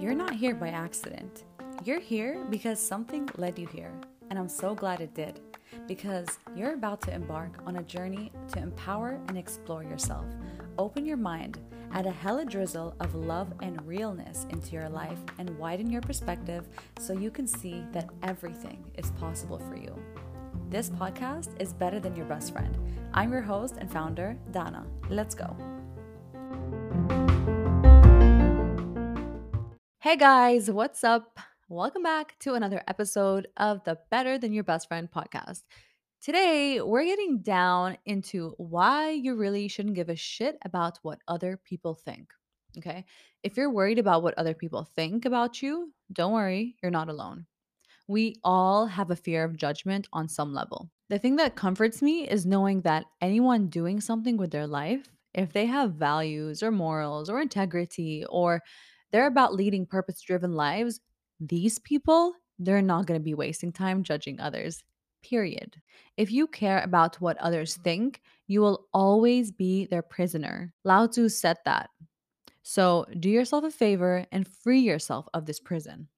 You're not here by accident. You're here because something led you here, and I'm so glad it did. Because you're about to embark on a journey to empower and explore yourself. Open your mind, add a hella drizzle of love and realness into your life, and widen your perspective so you can see that everything is possible for you. This podcast is better than your best friend. I'm your host and founder, Dana. Let's go. Hey guys, what's up? Welcome back to another episode of the Better Than Your Best Friend podcast. Today, we're getting down into why you really shouldn't give a shit about what other people think. Okay. If you're worried about what other people think about you, don't worry, you're not alone. We all have a fear of judgment on some level. The thing that comforts me is knowing that anyone doing something with their life, if they have values or morals or integrity or they're about leading purpose driven lives, these people, they're not going to be wasting time judging others. Period. If you care about what others mm-hmm. think, you will always be their prisoner. Lao Tzu said that. So do yourself a favor and free yourself of this prison.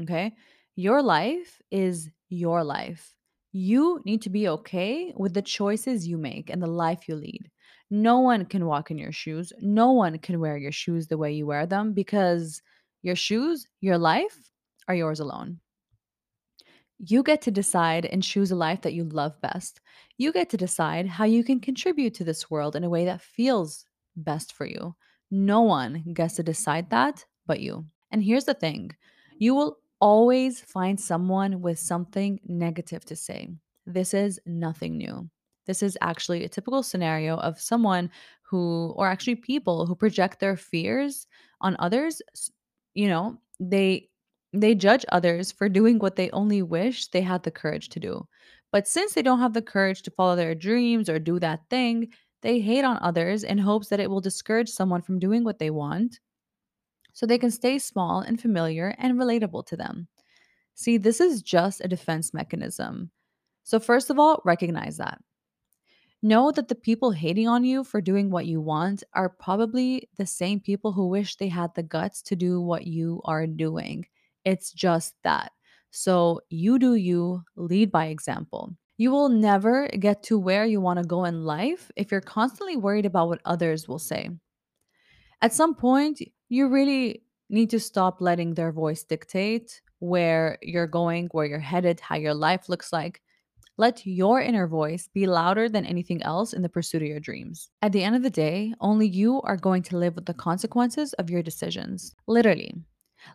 Okay? Your life is your life. You need to be okay with the choices you make and the life you lead. No one can walk in your shoes. No one can wear your shoes the way you wear them because your shoes, your life, are yours alone. You get to decide and choose a life that you love best. You get to decide how you can contribute to this world in a way that feels best for you. No one gets to decide that but you. And here's the thing you will always find someone with something negative to say. This is nothing new. This is actually a typical scenario of someone who, or actually people who project their fears on others. You know, they they judge others for doing what they only wish they had the courage to do. But since they don't have the courage to follow their dreams or do that thing, they hate on others in hopes that it will discourage someone from doing what they want so they can stay small and familiar and relatable to them. See, this is just a defense mechanism. So, first of all, recognize that. Know that the people hating on you for doing what you want are probably the same people who wish they had the guts to do what you are doing. It's just that. So, you do you, lead by example. You will never get to where you want to go in life if you're constantly worried about what others will say. At some point, you really need to stop letting their voice dictate where you're going, where you're headed, how your life looks like. Let your inner voice be louder than anything else in the pursuit of your dreams. At the end of the day, only you are going to live with the consequences of your decisions. Literally.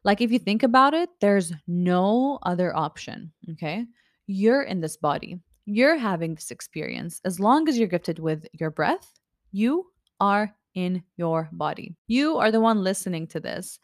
Like if you think about it, there's no other option, okay? You're in this body. You're having this experience. As long as you're gifted with your breath, you are in your body. You are the one listening to this.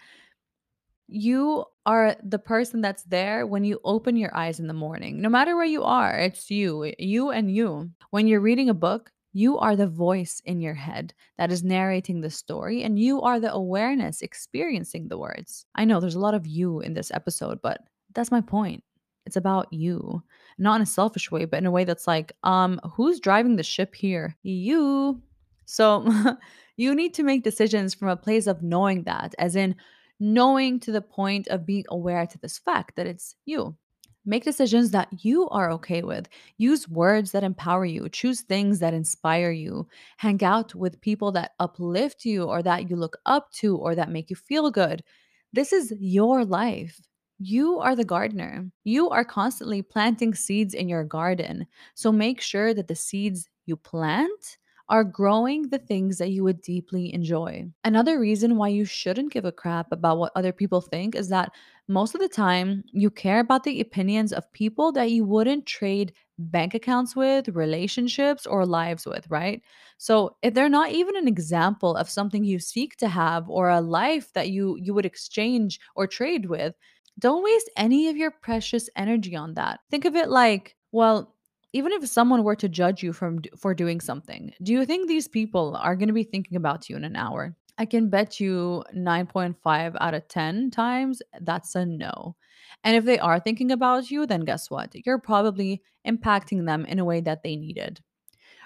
You are the person that's there when you open your eyes in the morning. No matter where you are, it's you, you and you. When you're reading a book, you are the voice in your head that is narrating the story, and you are the awareness experiencing the words. I know there's a lot of you in this episode, but that's my point. It's about you, not in a selfish way, but in a way that's like, um, who's driving the ship here? You. So you need to make decisions from a place of knowing that, as in knowing to the point of being aware to this fact that it's you. Make decisions that you are okay with. Use words that empower you. Choose things that inspire you. Hang out with people that uplift you or that you look up to or that make you feel good. This is your life. You are the gardener. You are constantly planting seeds in your garden. So make sure that the seeds you plant are growing the things that you would deeply enjoy. Another reason why you shouldn't give a crap about what other people think is that most of the time you care about the opinions of people that you wouldn't trade bank accounts with, relationships, or lives with, right? So if they're not even an example of something you seek to have or a life that you you would exchange or trade with, don't waste any of your precious energy on that. Think of it like, well, even if someone were to judge you from for doing something, do you think these people are going to be thinking about you in an hour? I can bet you 9.5 out of 10 times that's a no. And if they are thinking about you, then guess what? You're probably impacting them in a way that they needed.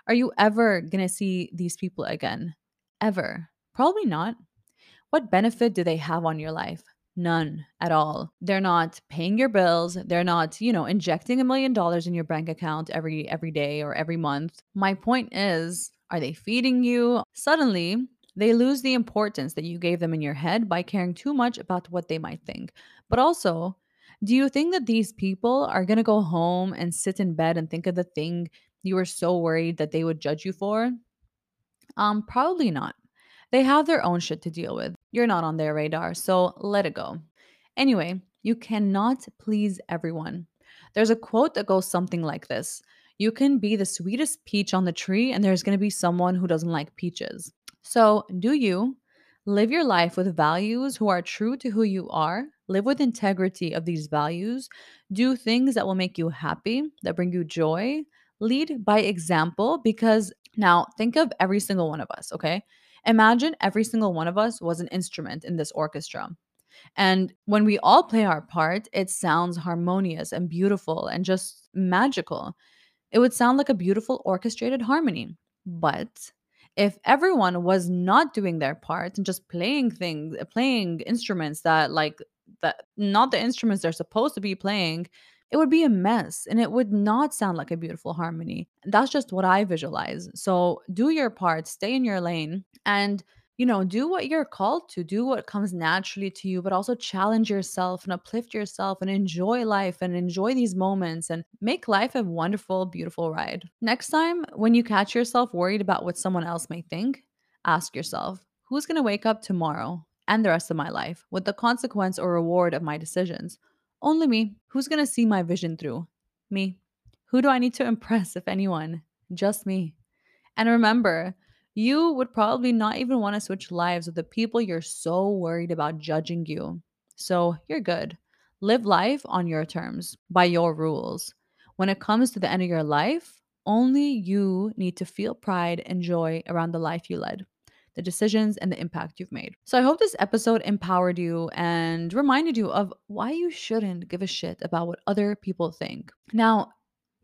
Are you ever going to see these people again? Ever? Probably not. What benefit do they have on your life? None at all. They're not paying your bills. They're not, you know, injecting a million dollars in your bank account every every day or every month. My point is, are they feeding you? Suddenly, they lose the importance that you gave them in your head by caring too much about what they might think. But also, do you think that these people are going to go home and sit in bed and think of the thing you were so worried that they would judge you for? Um, probably not. They have their own shit to deal with. You're not on their radar, so let it go. Anyway, you cannot please everyone. There's a quote that goes something like this You can be the sweetest peach on the tree, and there's going to be someone who doesn't like peaches. So, do you live your life with values who are true to who you are? Live with integrity of these values. Do things that will make you happy, that bring you joy. Lead by example because now think of every single one of us, okay? Imagine every single one of us was an instrument in this orchestra. And when we all play our part, it sounds harmonious and beautiful and just magical. It would sound like a beautiful orchestrated harmony. But if everyone was not doing their part and just playing things, playing instruments that like that not the instruments they're supposed to be playing, it would be a mess and it would not sound like a beautiful harmony. That's just what I visualize. So do your part, stay in your lane, and you know, do what you're called to, do what comes naturally to you, but also challenge yourself and uplift yourself and enjoy life and enjoy these moments and make life a wonderful, beautiful ride. Next time, when you catch yourself worried about what someone else may think, ask yourself, who's going to wake up tomorrow and the rest of my life with the consequence or reward of my decisions? Only me. Who's going to see my vision through? Me. Who do I need to impress, if anyone? Just me. And remember, you would probably not even want to switch lives with the people you're so worried about judging you. So you're good. Live life on your terms, by your rules. When it comes to the end of your life, only you need to feel pride and joy around the life you led the decisions, and the impact you've made. So I hope this episode empowered you and reminded you of why you shouldn't give a shit about what other people think. Now,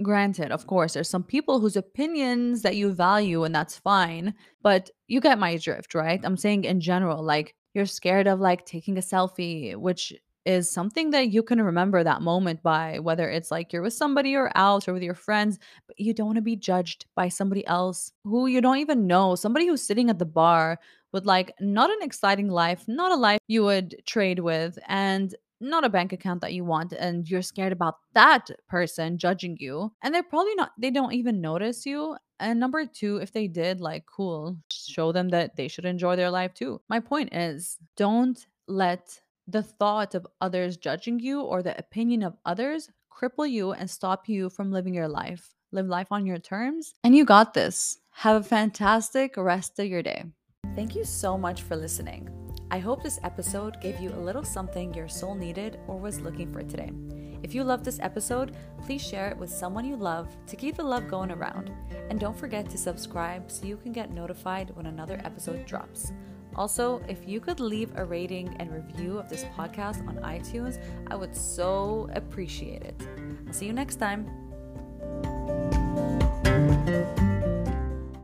granted, of course, there's some people whose opinions that you value, and that's fine, but you get my drift, right? I'm saying in general, like, you're scared of like taking a selfie, which is something that you can remember that moment by, whether it's like you're with somebody or out or with your friends, but you don't want to be judged by somebody else who you don't even know, somebody who's sitting at the bar with like not an exciting life, not a life you would trade with, and not a bank account that you want and you're scared about that person judging you and they're probably not they don't even notice you and number two if they did like cool show them that they should enjoy their life too. My point is don't let the thought of others judging you or the opinion of others cripple you and stop you from living your life. Live life on your terms, and you got this. Have a fantastic rest of your day. Thank you so much for listening. I hope this episode gave you a little something your soul needed or was looking for today. If you loved this episode, please share it with someone you love to keep the love going around. And don't forget to subscribe so you can get notified when another episode drops. Also, if you could leave a rating and review of this podcast on iTunes, I would so appreciate it. I'll see you next time.